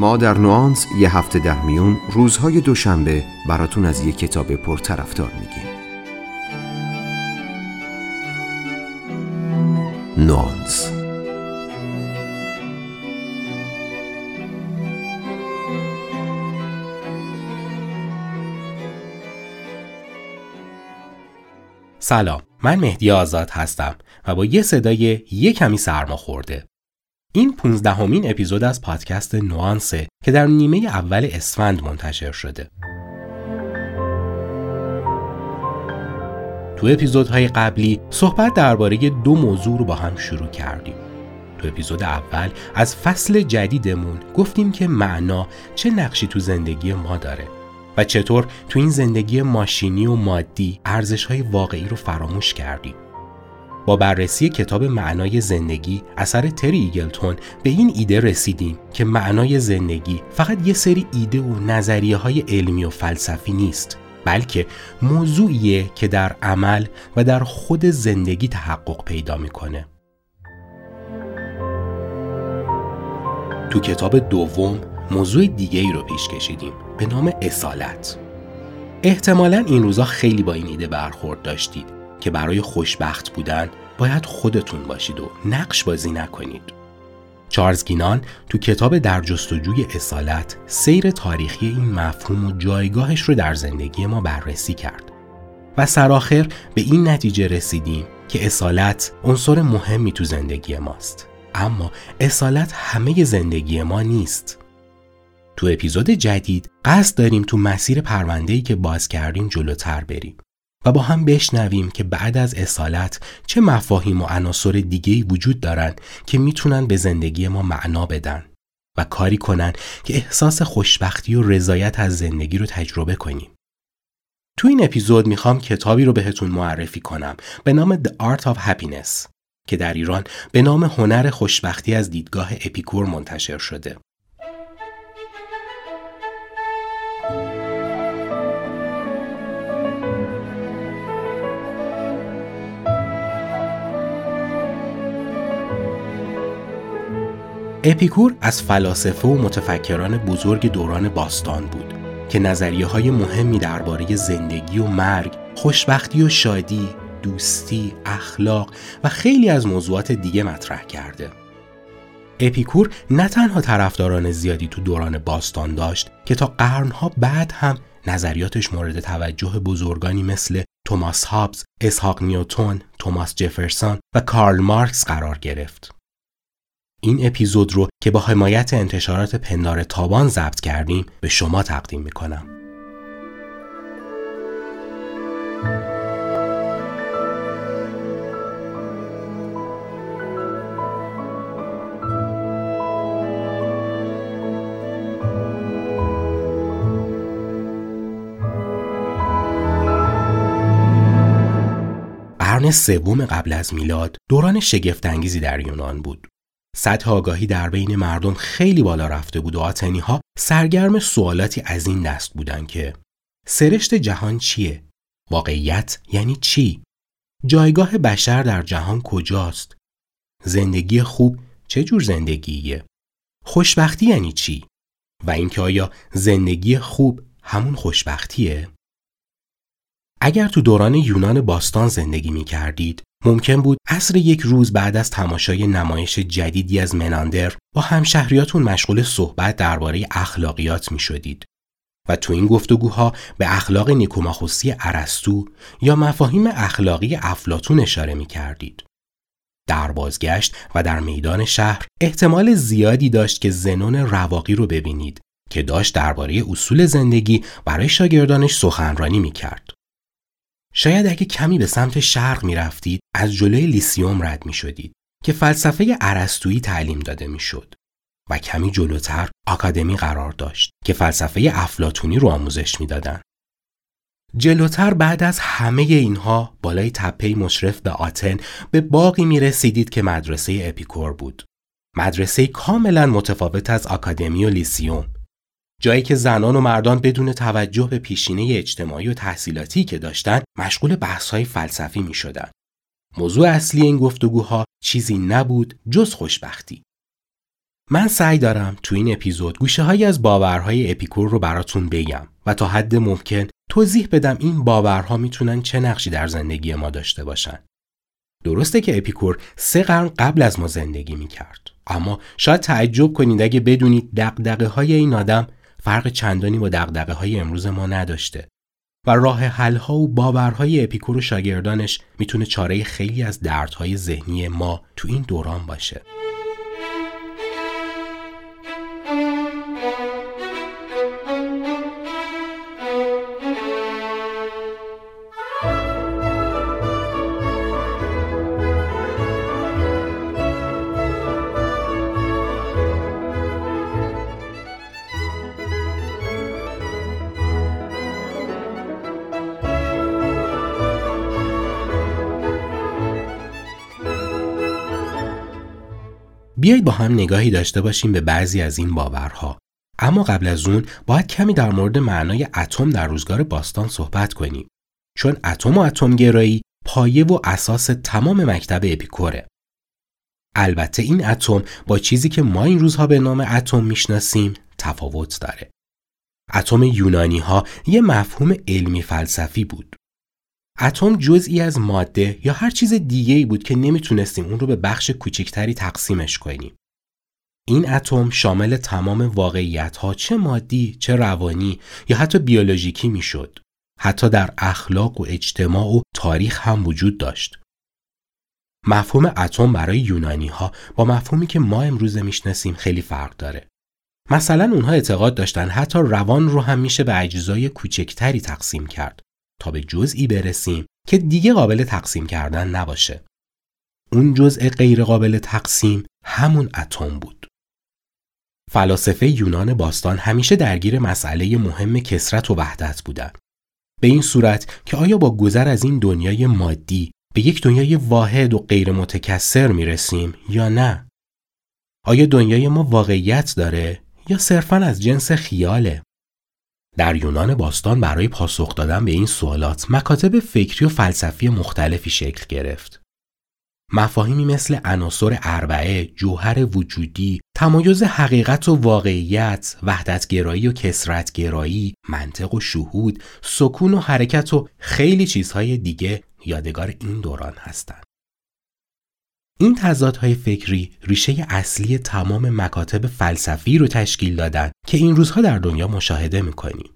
ما در نوانس یه هفته در میون روزهای دوشنبه براتون از یه کتاب پرطرفدار میگیم. نوانس. سلام من مهدی آزاد هستم و با یه صدای یه کمی سرما خورده. این پونزدهمین اپیزود از پادکست نوانسه که در نیمه اول اسفند منتشر شده تو اپیزودهای قبلی صحبت درباره دو موضوع رو با هم شروع کردیم تو اپیزود اول از فصل جدیدمون گفتیم که معنا چه نقشی تو زندگی ما داره و چطور تو این زندگی ماشینی و مادی ارزش های واقعی رو فراموش کردیم. با بررسی کتاب معنای زندگی اثر تری ایگلتون به این ایده رسیدیم که معنای زندگی فقط یه سری ایده و نظریه های علمی و فلسفی نیست بلکه موضوعیه که در عمل و در خود زندگی تحقق پیدا می‌کنه. تو کتاب دوم موضوع دیگه ای رو پیش کشیدیم به نام اصالت احتمالا این روزا خیلی با این ایده برخورد داشتید که برای خوشبخت بودن باید خودتون باشید و نقش بازی نکنید. چارلز گینان تو کتاب در جستجوی اصالت سیر تاریخی این مفهوم و جایگاهش رو در زندگی ما بررسی کرد و سرآخر به این نتیجه رسیدیم که اصالت عنصر مهمی تو زندگی ماست. اما اصالت همه زندگی ما نیست. تو اپیزود جدید قصد داریم تو مسیر پرونده‌ای که باز کردیم جلوتر بریم. و با هم بشنویم که بعد از اصالت چه مفاهیم و عناصر دیگه‌ای وجود دارن که می‌تونن به زندگی ما معنا بدن و کاری کنن که احساس خوشبختی و رضایت از زندگی رو تجربه کنیم. تو این اپیزود می‌خوام کتابی رو بهتون معرفی کنم به نام The Art of Happiness که در ایران به نام هنر خوشبختی از دیدگاه اپیکور منتشر شده. اپیکور از فلاسفه و متفکران بزرگ دوران باستان بود که نظریه های مهمی درباره زندگی و مرگ، خوشبختی و شادی، دوستی، اخلاق و خیلی از موضوعات دیگه مطرح کرده. اپیکور نه تنها طرفداران زیادی تو دوران باستان داشت که تا قرنها بعد هم نظریاتش مورد توجه بزرگانی مثل توماس هابز، اسحاق نیوتون، توماس جفرسون و کارل مارکس قرار گرفت. این اپیزود رو که با حمایت انتشارات پندار تابان ضبط کردیم به شما تقدیم می‌کنم. قرن سوم قبل از میلاد دوران شگفتانگیزی در یونان بود. سطح آگاهی در بین مردم خیلی بالا رفته بود و آتنی ها سرگرم سوالاتی از این دست بودن که سرشت جهان چیه؟ واقعیت یعنی چی؟ جایگاه بشر در جهان کجاست؟ زندگی خوب چه جور زندگیه؟ خوشبختی یعنی چی؟ و اینکه آیا زندگی خوب همون خوشبختیه؟ اگر تو دوران یونان باستان زندگی می کردید ممکن بود عصر یک روز بعد از تماشای نمایش جدیدی از مناندر با همشهریاتون مشغول صحبت درباره اخلاقیات می شدید و تو این گفتگوها به اخلاق نیکوماخوسی ارسطو یا مفاهیم اخلاقی افلاتون اشاره می کردید. در بازگشت و در میدان شهر احتمال زیادی داشت که زنون رواقی رو ببینید که داشت درباره اصول زندگی برای شاگردانش سخنرانی می کرد. شاید اگه کمی به سمت شرق می از جلوی لیسیوم رد می شدید که فلسفه عرستویی تعلیم داده می شد و کمی جلوتر آکادمی قرار داشت که فلسفه افلاتونی رو آموزش می‌دادند. جلوتر بعد از همه اینها بالای تپه مشرف به آتن به باقی می رسیدید که مدرسه اپیکور بود. مدرسه کاملا متفاوت از آکادمی و لیسیوم جایی که زنان و مردان بدون توجه به پیشینه اجتماعی و تحصیلاتی که داشتند مشغول بحث‌های فلسفی می شدن. موضوع اصلی این گفتگوها چیزی نبود جز خوشبختی. من سعی دارم تو این اپیزود گوشه های از باورهای اپیکور رو براتون بگم و تا حد ممکن توضیح بدم این باورها می‌تونن چه نقشی در زندگی ما داشته باشن. درسته که اپیکور سه قرن قبل از ما زندگی می‌کرد اما شاید تعجب کنید اگه بدونید دقدقه های این آدم فرق چندانی با دقدقه های امروز ما نداشته و راه حل ها و باورهای اپیکور و شاگردانش می‌تونه چاره خیلی از دردهای ذهنی ما تو این دوران باشه. بیایید با هم نگاهی داشته باشیم به بعضی از این باورها. اما قبل از اون باید کمی در مورد معنای اتم در روزگار باستان صحبت کنیم. چون اتم و اتم گرایی پایه و اساس تمام مکتب اپیکوره. البته این اتم با چیزی که ما این روزها به نام اتم می‌شناسیم تفاوت داره. اتم یونانی ها یه مفهوم علمی فلسفی بود. اتم جزئی از ماده یا هر چیز دیگه ای بود که نمی‌تونستیم اون رو به بخش کوچکتری تقسیمش کنیم. این اتم شامل تمام واقعیت ها چه مادی، چه روانی یا حتی بیولوژیکی می‌شد. حتی در اخلاق و اجتماع و تاریخ هم وجود داشت. مفهوم اتم برای یونانی ها با مفهومی که ما امروزه می‌شناسیم خیلی فرق داره. مثلا اونها اعتقاد داشتن حتی روان رو هم میشه به اجزای کوچکتری تقسیم کرد تا به جزئی برسیم که دیگه قابل تقسیم کردن نباشه. اون جزء غیر قابل تقسیم همون اتم بود. فلاسفه یونان باستان همیشه درگیر مسئله مهم کسرت و وحدت بودن. به این صورت که آیا با گذر از این دنیای مادی به یک دنیای واحد و غیر متکسر می رسیم یا نه؟ آیا دنیای ما واقعیت داره یا صرفا از جنس خیاله؟ در یونان باستان برای پاسخ دادن به این سوالات مکاتب فکری و فلسفی مختلفی شکل گرفت. مفاهیمی مثل عناصر اربعه، جوهر وجودی، تمایز حقیقت و واقعیت، وحدتگرایی و کسرتگرایی، منطق و شهود، سکون و حرکت و خیلی چیزهای دیگه یادگار این دوران هستند. این تضادهای فکری ریشه اصلی تمام مکاتب فلسفی رو تشکیل دادن که این روزها در دنیا مشاهده می‌کنیم.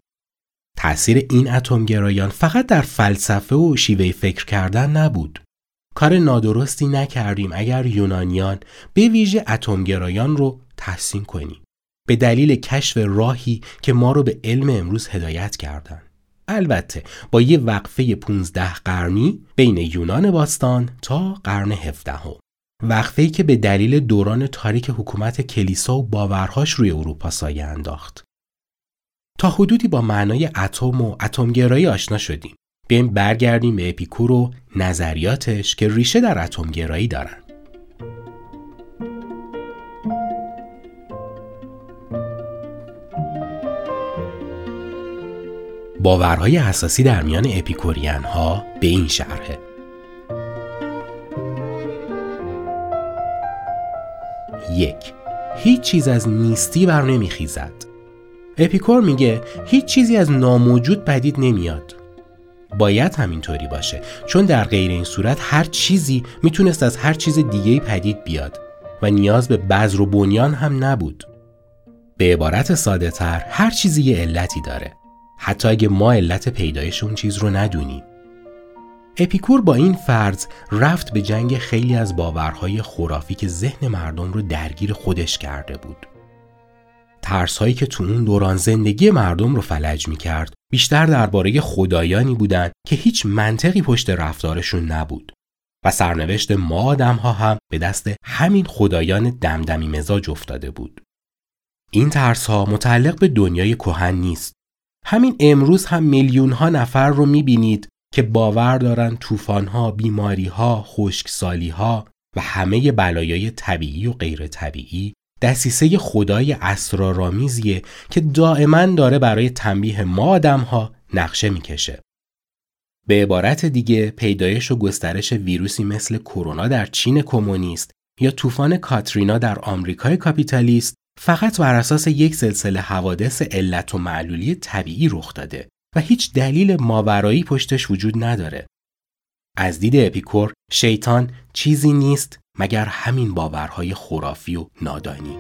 تأثیر این اتمگرایان فقط در فلسفه و شیوه فکر کردن نبود. کار نادرستی نکردیم اگر یونانیان به ویژه اتمگرایان رو تحسین کنیم. به دلیل کشف راهی که ما رو به علم امروز هدایت کردند. البته با یه وقفه 15 قرنی بین یونان باستان تا قرن 17 وقفه‌ای که به دلیل دوران تاریک حکومت کلیسا و باورهاش روی اروپا سایه انداخت. تا حدودی با معنای اتم و اتمگرایی آشنا شدیم. بیایم برگردیم به اپیکور و نظریاتش که ریشه در اتمگرایی دارن. باورهای اساسی در میان اپیکورین ها به این شرحه یک. هیچ چیز از نیستی بر نمیخیزد. اپیکور میگه هیچ چیزی از ناموجود پدید نمیاد. باید همینطوری باشه چون در غیر این صورت هر چیزی می‌تونست از هر چیز دیگه پدید بیاد و نیاز به بذر و بنیان هم نبود. به عبارت ساده تر هر چیزی یه علتی داره. حتی اگه ما علت پیدایش اون چیز رو ندونیم. اپیکور با این فرض رفت به جنگ خیلی از باورهای خرافی که ذهن مردم رو درگیر خودش کرده بود. ترس هایی که تو اون دوران زندگی مردم رو فلج می کرد بیشتر درباره خدایانی بودند که هیچ منطقی پشت رفتارشون نبود و سرنوشت ما آدم ها هم به دست همین خدایان دمدمی مزاج افتاده بود. این ترس ها متعلق به دنیای کهن نیست. همین امروز هم میلیون ها نفر رو می‌بینید که باور دارن طوفان‌ها، بیماری‌ها، خشکسالی‌ها و همه بلایای طبیعی و غیر طبیعی دسیسه خدای اسرارآمیزیه که دائما داره برای تنبیه ما آدم‌ها نقشه می‌کشه. به عبارت دیگه پیدایش و گسترش ویروسی مثل کرونا در چین کمونیست یا طوفان کاترینا در آمریکای کاپیتالیست فقط بر اساس یک سلسله حوادث علت و معلولی طبیعی رخ داده و هیچ دلیل ماورایی پشتش وجود نداره. از دید اپیکور شیطان چیزی نیست مگر همین باورهای خرافی و نادانی.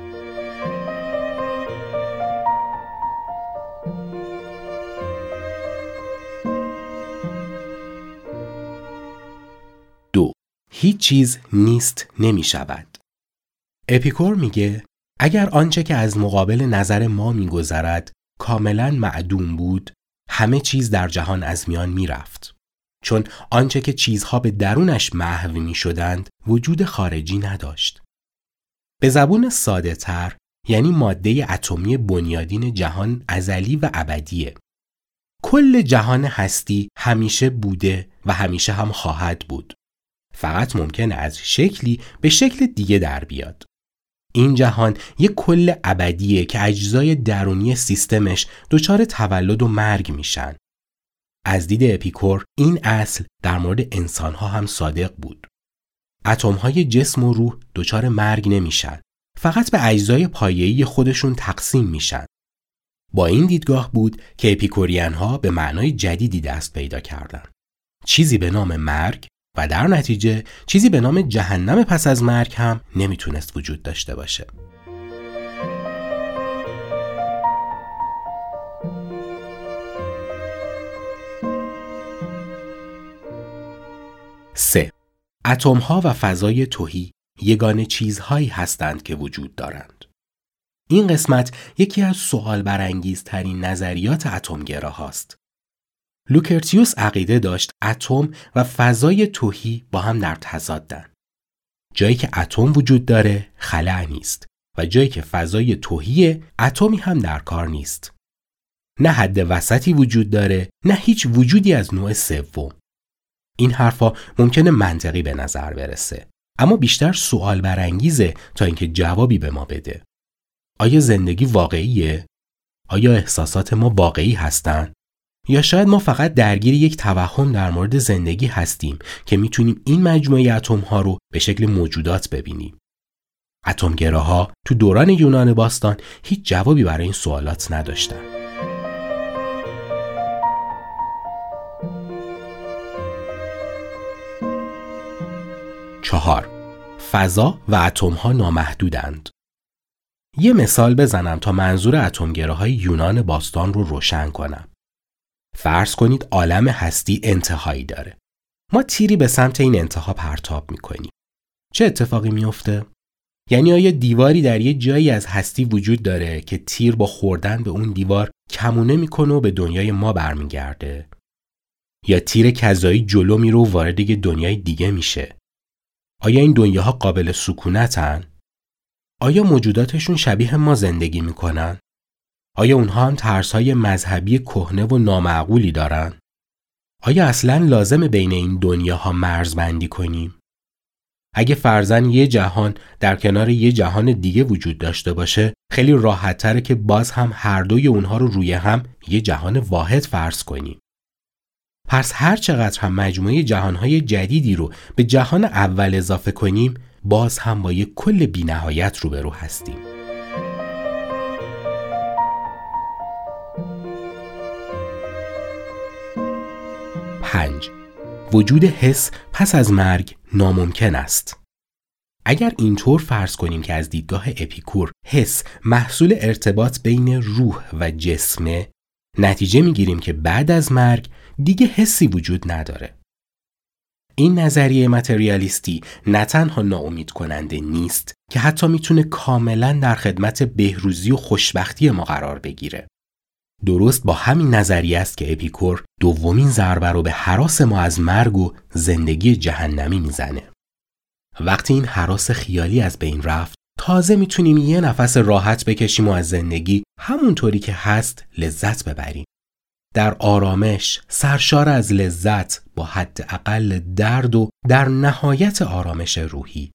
دو هیچ چیز نیست نمی شود. اپیکور میگه اگر آنچه که از مقابل نظر ما میگذرد کاملا معدوم بود همه چیز در جهان از میان می‌رفت. چون آنچه که چیزها به درونش محو می شدند وجود خارجی نداشت. به زبون ساده تر یعنی ماده اتمی بنیادین جهان ازلی و ابدیه. کل جهان هستی همیشه بوده و همیشه هم خواهد بود. فقط ممکنه از شکلی به شکل دیگه در بیاد. این جهان یک کل ابدیه که اجزای درونی سیستمش دچار تولد و مرگ میشن. از دید اپیکور این اصل در مورد انسانها هم صادق بود. اتمهای جسم و روح دچار مرگ نمیشن. فقط به اجزای پایه‌ای خودشون تقسیم میشن. با این دیدگاه بود که اپیکورین ها به معنای جدیدی دست پیدا کردند. چیزی به نام مرگ و در نتیجه چیزی به نام جهنم پس از مرگ هم نمی‌تونست وجود داشته باشه. سه اتم ها و فضای توهی یگانه چیزهایی هستند که وجود دارند. این قسمت یکی از سوال برانگیزترین نظریات اتمگرا هاست لوکرتیوس عقیده داشت اتم و فضای توهی با هم در تضادن. جایی که اتم وجود داره خلع نیست و جایی که فضای توهی اتمی هم در کار نیست. نه حد وسطی وجود داره نه هیچ وجودی از نوع سوم. این حرفا ممکنه منطقی به نظر برسه اما بیشتر سوال برانگیزه تا اینکه جوابی به ما بده. آیا زندگی واقعیه؟ آیا احساسات ما واقعی هستند؟ یا شاید ما فقط درگیر یک توهم در مورد زندگی هستیم که می‌تونیم این مجموعه اتم ها رو به شکل موجودات ببینیم. اتمگراها تو دوران یونان باستان هیچ جوابی برای این سوالات نداشتن. چهار فضا و اتم ها نامحدودند. یه مثال بزنم تا منظور اتمگراهای یونان باستان رو روشن کنم. فرض کنید عالم هستی انتهایی داره. ما تیری به سمت این انتها پرتاب می‌کنیم. چه اتفاقی میفته؟ یعنی آیا دیواری در یه جایی از هستی وجود داره که تیر با خوردن به اون دیوار کمونه می‌کنه و به دنیای ما برمیگرده؟ یا تیر کذایی جلو میره و وارد یه دنیای دیگه میشه؟ آیا این دنیاها قابل سکونتن؟ آیا موجوداتشون شبیه ما زندگی می‌کنن؟ آیا اونها هم ترسهای مذهبی کهنه و نامعقولی دارن؟ آیا اصلا لازم بین این دنیاها مرز بندی کنیم؟ اگه فرزن یه جهان در کنار یه جهان دیگه وجود داشته باشه خیلی راحت تره که باز هم هر دوی اونها رو روی هم یه جهان واحد فرض کنیم. پس هر چقدر هم مجموعه جهانهای جدیدی رو به جهان اول اضافه کنیم باز هم با یک کل بینهایت روبرو هستیم. 5. وجود حس پس از مرگ ناممکن است. اگر اینطور فرض کنیم که از دیدگاه اپیکور حس محصول ارتباط بین روح و جسمه نتیجه می‌گیریم که بعد از مرگ دیگه حسی وجود نداره. این نظریه متریالیستی نه تنها ناامید کننده نیست که حتی می‌تونه کاملا در خدمت بهروزی و خوشبختی ما قرار بگیره. درست با همین نظریه است که اپیکور دومین ضربه رو به حراس ما از مرگ و زندگی جهنمی می‌زنه. وقتی این حراس خیالی از بین رفت تازه می‌تونیم یه نفس راحت بکشیم و از زندگی همونطوری که هست لذت ببریم. در آرامش سرشار از لذت با حد اقل درد و در نهایت آرامش روحی.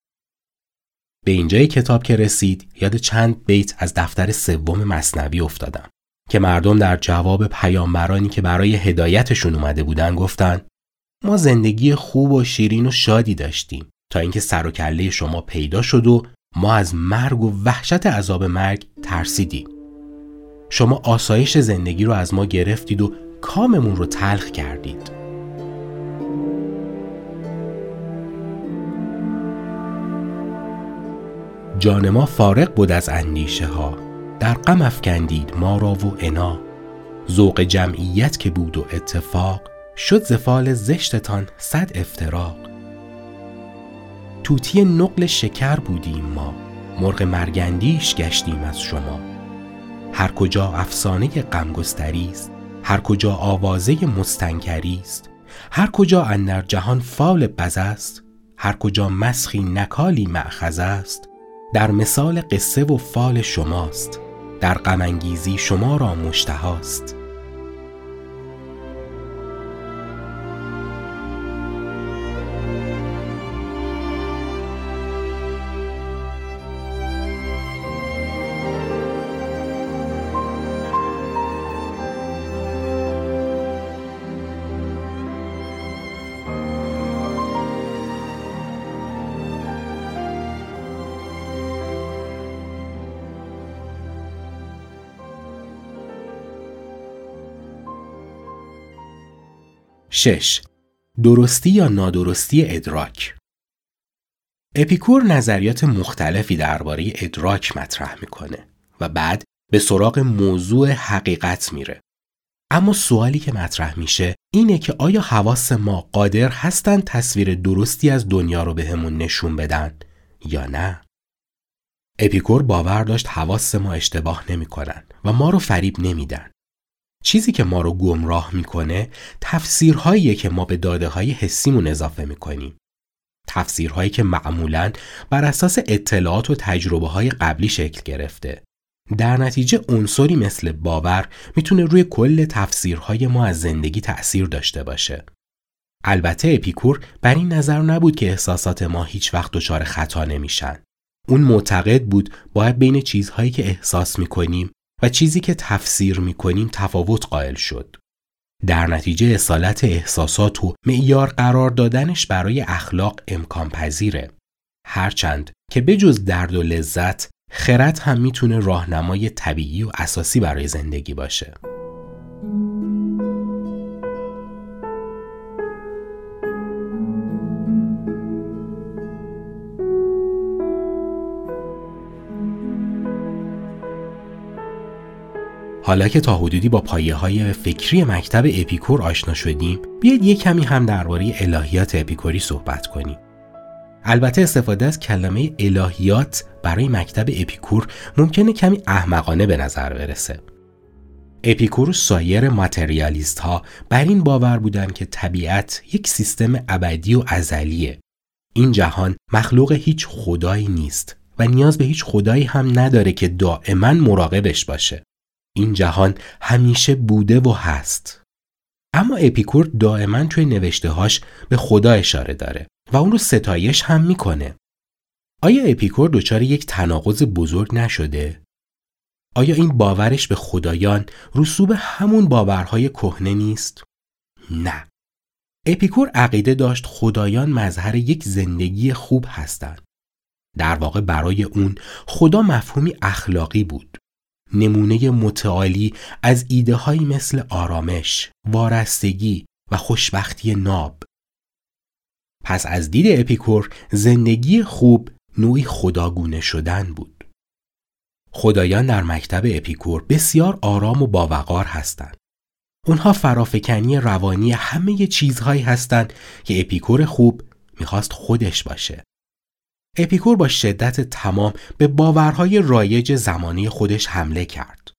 به اینجای کتاب که رسید یاد چند بیت از دفتر سوم مصنوی افتادم. که مردم در جواب پیامبرانی که برای هدایتشون اومده بودن گفتن ما زندگی خوب و شیرین و شادی داشتیم تا اینکه سر و کله شما پیدا شد و ما از مرگ و وحشت عذاب مرگ ترسیدیم. شما آسایش زندگی رو از ما گرفتید و کاممون رو تلخ کردید. جان ما فارغ بود از اندیشه ها در غم افکندید ما را و انا ذوق جمعیت که بود و اتفاق شد زفال زشتتان صد افتراق. توتی نقل شکر بودیم ما مرغ مرگندیش گشتیم از شما. هر کجا افسانه غمگستری است هر کجا آوازه مستنکری است هر کجا اندر جهان فال بز است هر کجا مسخی نکالی معخذ است در مثال قصه و فال شماست. در غمانگیزی شما را مشتهاست. شش درستی یا نادرستی ادراک اپیکور نظریات مختلفی درباره ادراک مطرح می‌کنه و بعد به سراغ موضوع حقیقت میره. اما سوالی که مطرح میشه اینه که آیا حواس ما قادر هستند تصویر درستی از دنیا رو بهمون به نشون بدن یا نه؟ اپیکور باور داشت حواس ما اشتباه نمی‌کنن و ما رو فریب نمیدن. چیزی که ما رو گمراه می‌کنه تفسیرهایی که ما به داده های حسیمون اضافه می‌کنیم. تفسیرهایی که معمولا بر اساس اطلاعات و تجربه های قبلی شکل گرفته. در نتیجه عنصری مثل باور می‌تونه روی کل تفسیرهای ما از زندگی تأثیر داشته باشه. البته اپیکور بر این نظر نبود که احساسات ما هیچ وقت دچار خطا نمیشن. اون معتقد بود باید بین چیزهایی که احساس می‌کنیم و چیزی که تفسیر می‌کنیم تفاوت قائل شد. در نتیجه اصالت احساسات و معیار قرار دادنش برای اخلاق امکان پذیره. هرچند که بجز درد و لذت خرد هم می‌تونه راهنمای طبیعی و اساسی برای زندگی باشه. حالا که تا حدودی با پایه های فکری مکتب اپیکور آشنا شدیم بیاید یک کمی هم درباره الهیات اپیکوری صحبت کنیم. البته استفاده از کلمه الهیات برای مکتب اپیکور ممکنه کمی احمقانه به نظر برسه. اپیکور و سایر ماتریالیست ها بر این باور بودند که طبیعت یک سیستم ابدی و ازلیه. این جهان مخلوق هیچ خدایی نیست و نیاز به هیچ خدایی هم نداره که دائما مراقبش باشه. این جهان همیشه بوده و هست اما اپیکور دائما توی نوشته هاش به خدا اشاره داره و اون رو ستایش هم می‌کنه آیا اپیکور دچار یک تناقض بزرگ نشده؟ آیا این باورش به خدایان رسوب همون باورهای کهنه نیست؟ نه. اپیکور عقیده داشت خدایان مظهر یک زندگی خوب هستند. در واقع برای اون خدا مفهومی اخلاقی بود. نمونه متعالی از ایده های مثل آرامش، وارستگی و خوشبختی ناب. پس از دید اپیکور زندگی خوب نوعی خداگونه شدن بود. خدایان در مکتب اپیکور بسیار آرام و باوقار هستند. اونها فرافکنی روانی همه چیزهایی هستند که اپیکور خوب می‌خواست خودش باشه. اپیکور با شدت تمام به باورهای رایج زمانی خودش حمله کرد.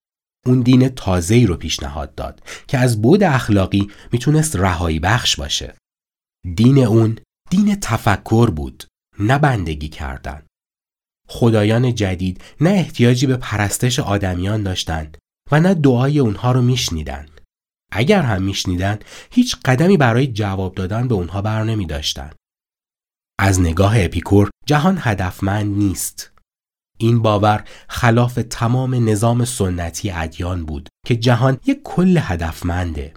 اون دین تازه‌ای رو پیشنهاد داد که از بود اخلاقی می‌تونست رهایی بخش باشه. دین اون دین تفکر بود، نه بندگی کردن. خدایان جدید نه احتیاجی به پرستش آدمیان داشتند و نه دعای اونها رو میشنیدن. اگر هم میشنیدن هیچ قدمی برای جواب دادن به اونها بر نمی داشتن. از نگاه اپیکور جهان هدفمند نیست. این باور خلاف تمام نظام سنتی ادیان بود که جهان یک کل هدفمنده.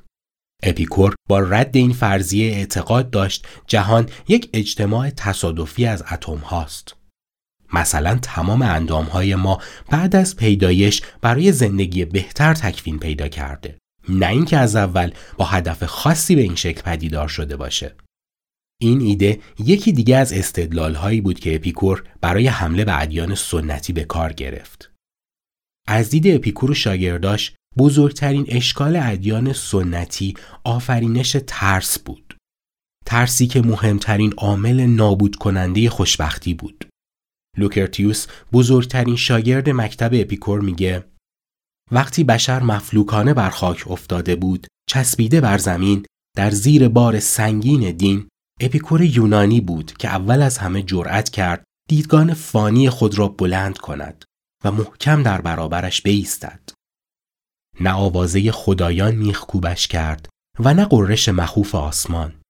اپیکور با رد این فرضیه اعتقاد داشت جهان یک اجتماع تصادفی از اتم هاست. مثلا تمام اندام های ما بعد از پیدایش برای زندگی بهتر تکوین پیدا کرده. نه اینکه از اول با هدف خاصی به این شکل پدیدار شده باشه. این ایده یکی دیگه از استدلال هایی بود که اپیکور برای حمله به ادیان سنتی به کار گرفت. از دید اپیکور و شاگرداش بزرگترین اشکال ادیان سنتی آفرینش ترس بود. ترسی که مهمترین عامل نابود کننده خوشبختی بود. لوکرتیوس بزرگترین شاگرد مکتب اپیکور میگه وقتی بشر مفلوکانه بر خاک افتاده بود چسبیده بر زمین در زیر بار سنگین دین اپیکور یونانی بود که اول از همه جرأت کرد دیدگان فانی خود را بلند کند و محکم در برابرش بایستد. نه آوازه خدایان میخکوبش کرد و نه غرش مخوف آسمان.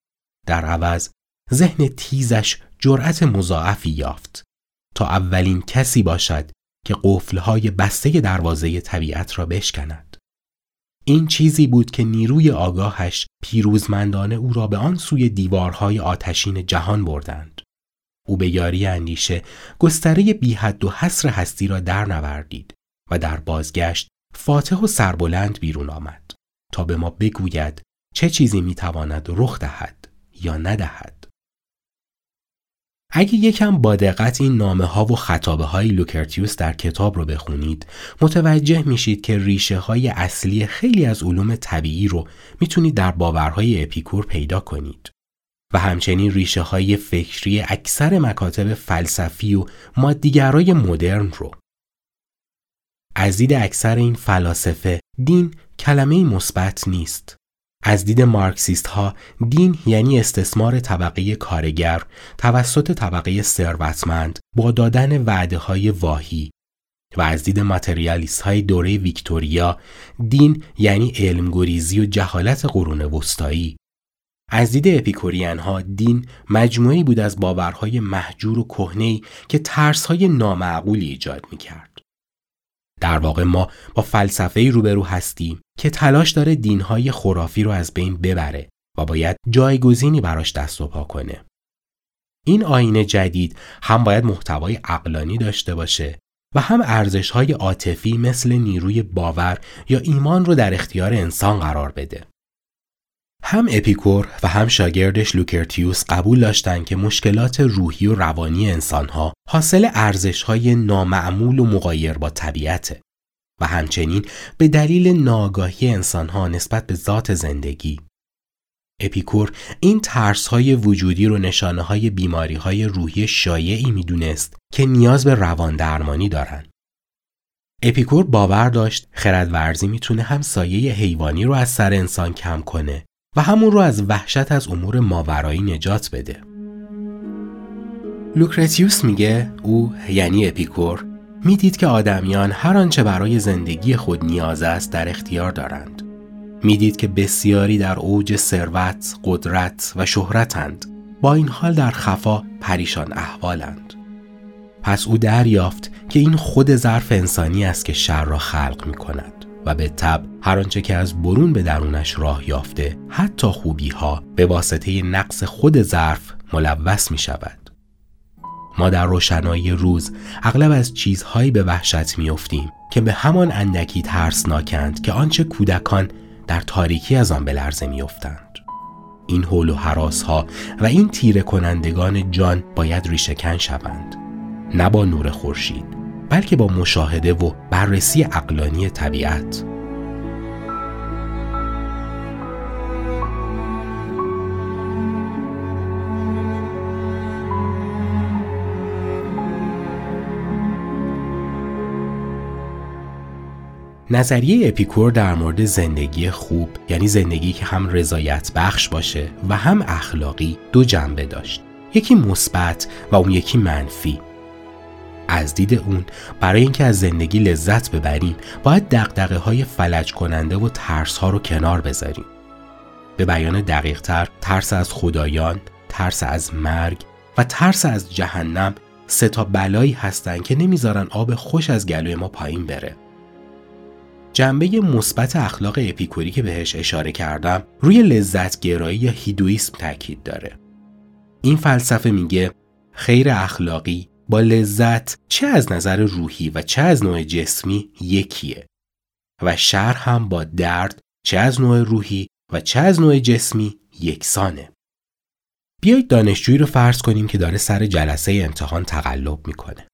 در عوض ذهن تیزش جرأت مضاعفی یافت تا اولین کسی باشد که قفلهای بسته دروازه طبیعت را بشکند. این چیزی بود که نیروی آگاهش پیروزمندانه او را به آن سوی دیوارهای آتشین جهان بردند. او به یاری اندیشه گستره بیحد و حصر هستی را در نوردید و در بازگشت فاتح و سربلند بیرون آمد تا به ما بگوید چه چیزی می‌تواند رخ دهد یا ندهد. اگه یکم با دقت این نامه ها و خطابه های لوکرتیوس در کتاب رو بخونید متوجه میشید که ریشه های اصلی خیلی از علوم طبیعی رو می‌تونید در باورهای اپیکور پیدا کنید. و همچنین ریشه های فکری اکثر مکاتب فلسفی و مادیگرای مدرن رو. از دید اکثر این فلاسفه دین کلمه مثبت نیست. از دید مارکسیست ها دین یعنی استثمار طبقه کارگر توسط طبقه ثروتمند با دادن وعده های واهی و از دید ماتریالیست های دوره ویکتوریا دین یعنی علمگریزی و جهالت قرون وسطایی از دید اپیکورین ها دین مجموعی بود از باورهای محجور و کهنه‌ای که ترسهای نامعقولی ایجاد می کرد. در واقع ما با فلسفه روبرو هستیم که تلاش داره دینهای خرافی رو از بین ببره و باید جایگزینی براش دست و پا کنه. این آیین جدید هم باید محتوای عقلانی داشته باشه و هم ارزشهای عاطفی مثل نیروی باور یا ایمان رو در اختیار انسان قرار بده. هم اپیکور و هم شاگردش لوکرتیوس قبول داشتند که مشکلات روحی و روانی انسانها حاصل ارزشهای نامعقول و مغایر با طبیعته و همچنین به دلیل ناآگاهی انسانها نسبت به ذات زندگی. اپیکور این ترس های وجودی رو نشانه های بیماری های روحی شایعی می‌دونست که نیاز به روان درمانی دارن. اپیکور باور داشت خردورزی می‌تونه هم سایه حیوانی رو از سر انسان کم کنه و هم اون رو از وحشت از امور ماورایی نجات بده. لوکرتیوس میگه او یعنی اپیکور می‌دید که آدمیان هر آنچه برای زندگی خود نیاز است در اختیار دارند. می‌دید که بسیاری در اوج ثروت، قدرت و شهرتند. با این حال در خفا پریشان احوالند. پس او دریافت که این خود ظرف انسانی است که شر را خلق می کند. و به تب هر آنچه که از برون به درونش راه یافته حتی خوبی ها به واسطه نقص خود ظرف ملوث می شود. ما در روشنایی روز اغلب از چیزهایی به وحشت میافتیم که به همان اندکی ترسناکند که آنچه کودکان در تاریکی از آن به لرزه میافتند این حول و حراس ها و این تیره کنندگان جان باید ریشهکن شوند نه با نور خورشید بلکه با مشاهده و بررسی اقلانی طبیعت. نظریه اپیکور در مورد زندگی خوب یعنی زندگی که هم رضایت بخش باشه و هم اخلاقی دو جنبه داشت. یکی مثبت و اون یکی منفی. از دید اون. برای اینکه از زندگی لذت ببریم باید دقدقه های فلج کننده و ترس ها رو کنار بذاریم. به بیان دقیق تر ترس از خدایان ترس از مرگ و ترس از جهنم سه تا بلایی هستن که نمی‌ذارن آب خوش از گلوی ما پایین بره. جنبه مثبت اخلاق اپیکوری که بهش اشاره کردم روی لذت گرایی یا هیدویسم تاکید داره. این فلسفه میگه خیر اخلاقی با لذت چه از نظر روحی و چه از نوع جسمی یکیه و شر هم با درد چه از نوع روحی و چه از نوع جسمی یکسانه. بیایید دانشجویی رو فرض کنیم که داره سر جلسه امتحان تقلب می‌کنه.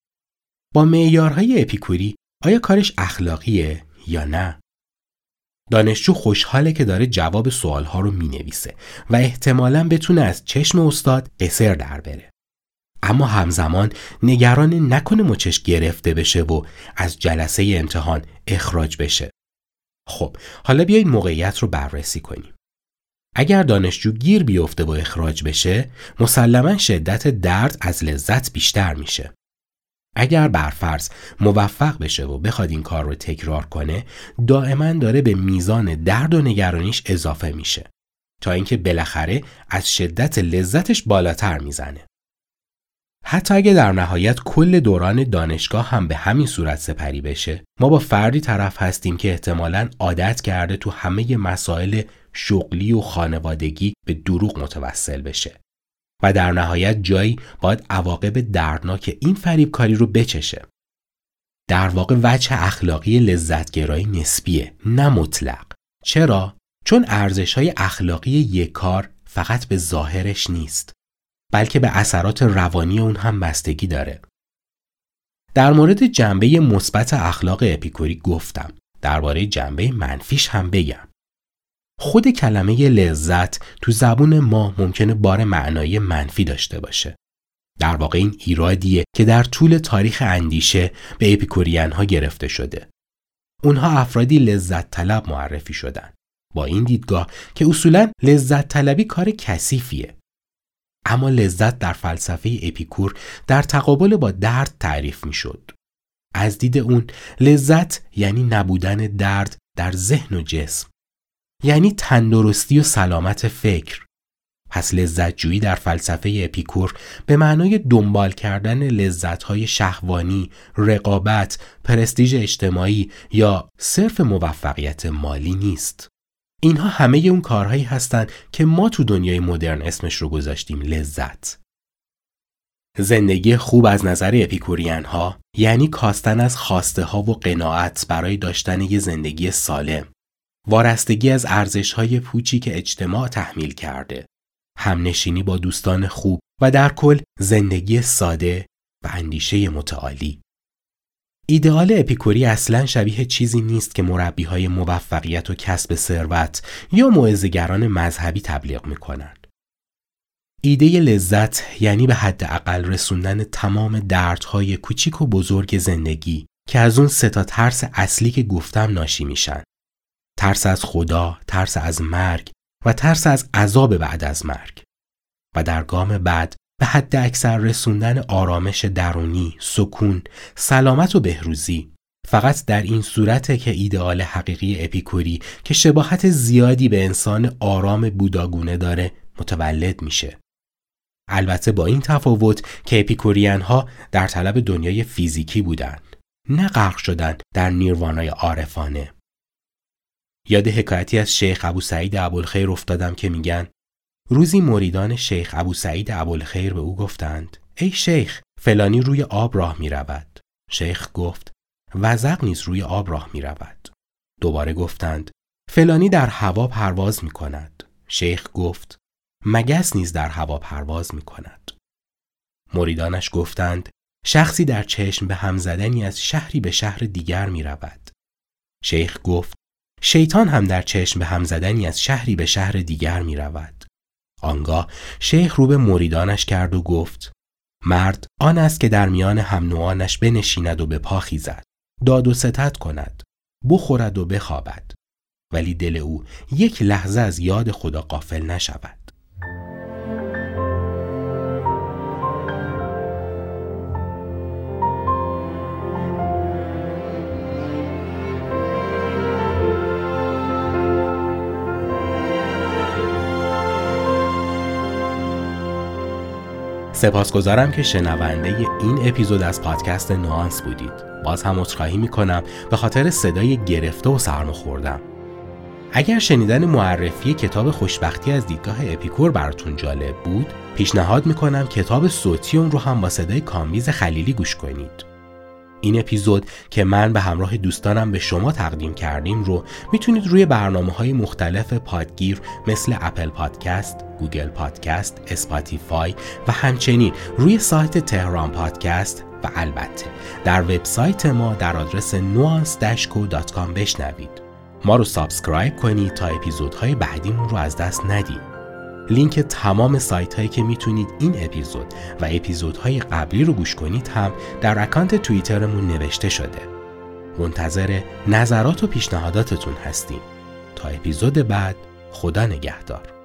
با معیارهای اپیکوری آیا کارش اخلاقیه یا نه؟ دانشجو خوشحاله که داره جواب سوالها رو می‌نویسه و احتمالا بتونه از چشم استاد قصر در بره. اما همزمان نگران نکنه مچش گرفته بشه و از جلسه امتحان اخراج بشه. خب حالا بیایید موقعیت رو بررسی کنیم. اگر دانشجو گیر بیفته و اخراج بشه مسلما شدت درد از لذت بیشتر میشه. اگر برفرض موفق بشه و بخواد این کار رو تکرار کنه دائما داره به میزان درد و نگرانیش اضافه میشه تا اینکه بالاخره از شدت لذتش بالاتر می‌زنه. حتی اگه در نهایت کل دوران دانشگاه هم به همین صورت سپری بشه ما با فردی طرف هستیم که احتمالا عادت کرده تو همه مسائل شغلی و خانوادگی به دروغ متوسل بشه و در نهایت جایی باید عواقب دردناک این فریبکاری رو بچشه. در واقع وجه اخلاقی لذتگرایی نسبیه نه مطلق. چرا؟ چون ارزش های اخلاقی یک کار فقط به ظاهرش نیست بلکه به اثرات روانی اون هم بستگی داره. در مورد جنبه مثبت اخلاق اپیکوری گفتم. درباره جنبه منفیش هم بگم. خود کلمه لذت تو زبون ما ممکنه بار معنایی منفی داشته باشه. در واقع این ایرادیه که در طول تاریخ اندیشه به اپیکورین ها گرفته شده. اونها افرادی لذت طلب معرفی شدن. با این دیدگاه که اصولا لذت طلبی کار کثیفیه. اما لذت در فلسفه اپیکور در تقابل با درد تعریف می شد. از دید اون لذت یعنی نبودن درد در ذهن و جسم یعنی تندرستی و سلامت فکر پس لذتجویی در فلسفه اپیکور به معنای دنبال کردن لذتهای شهوانی، رقابت، پرستیژ اجتماعی یا صرف موفقیت مالی نیست. اینها همه اون کارهایی هستند که ما تو دنیای مدرن اسمش رو گذاشتیم لذت. زندگی خوب از نظر اپیکورین ها یعنی کاستن از خواسته ها و قناعت برای داشتن یه زندگی سالم. وارستگی از ارزش های پوچی که اجتماع تحمیل کرده. همنشینی با دوستان خوب و در کل زندگی ساده و اندیشه متعالی. ایدئال اپیکوری اصلا شبیه چیزی نیست که مربی های موفقیت و کسب ثروت یا معزگران مذهبی تبلیغ می‌کنند. ایده لذت یعنی به حد اقل رسوندن تمام دردهای کوچیک و بزرگ زندگی که از اون سه تا ترس اصلی که گفتم ناشی میشن. ترس از خدا، ترس از مرگ و ترس از عذاب بعد از مرگ. و در گام بعد به حد اکثر رسوندن آرامش درونی، سکون، سلامت و بهروزی فقط در این صورته که ایدئال حقیقی اپیکوری که شباهت زیادی به انسان آرام بوداگونه داره متولد میشه. البته با این تفاوت که اپیکورین ها در طلب دنیای فیزیکی بودند نه غرق شدن در نیروانای عارفانه. یاد حکایتی از شیخ ابو سعید ابوالخیر افتادم که میگن روزی مریدان شیخ ابو سعید ابوالخیر به او گفتند ای شیخ فلانی روی آب راه می رود. شیخ گفت وزق نیز روی آب راه می رود. دوباره گفتند فلانی در هوا پرواز می کند. شیخ گفت مگس نیز در هوا پرواز می کند. مریدانش گفتند شخصی در چشم به هم زدنی از شهری به شهر دیگر می رود. شیخ گفت شیطان هم در چشم به هم زدنی از شهری به شهر دیگر می رود. آنگاه شیخ رو به مریدانش کرد و گفت مرد آن است که در میان هم نوانش بنشیند و به پا خیزد داد و ستت کند بخورد و بخوابد ولی دل او یک لحظه از یاد خدا قافل نشود. سپاسگزارم که شنونده این اپیزود از پادکست Nuance بودید. باز هم عذرخواهی می‌کنم به خاطر صدای گرفته و سرما خوردم اگر شنیدن معرفی کتاب خوشبختی از دیدگاه اپیکور براتون جالب بود پیشنهاد می‌کنم کتاب صوتی اون رو هم با صدای کامبیز خلیلی گوش کنید. این اپیزود که من به همراه دوستانم به شما تقدیم کردیم رو می‌تونید روی برنامه های مختلف پادگیر مثل Apple Podcast، Google Podcast، Spotify و همچنین روی سایت تهران پادکست و البته در وبسایت ما در آدرس nuance-co.com بشنوید. ما رو subscribe کنید تا اپیزودهای بعدیمون رو از دست ندید. لینک تمام سایت هایی که می‌تونید این اپیزود و اپیزودهای قبلی رو گوش کنید هم در اکانت توییترمون نوشته شده. منتظر نظرات و پیشنهاداتتون هستیم. تا اپیزود بعد خدا نگهدار.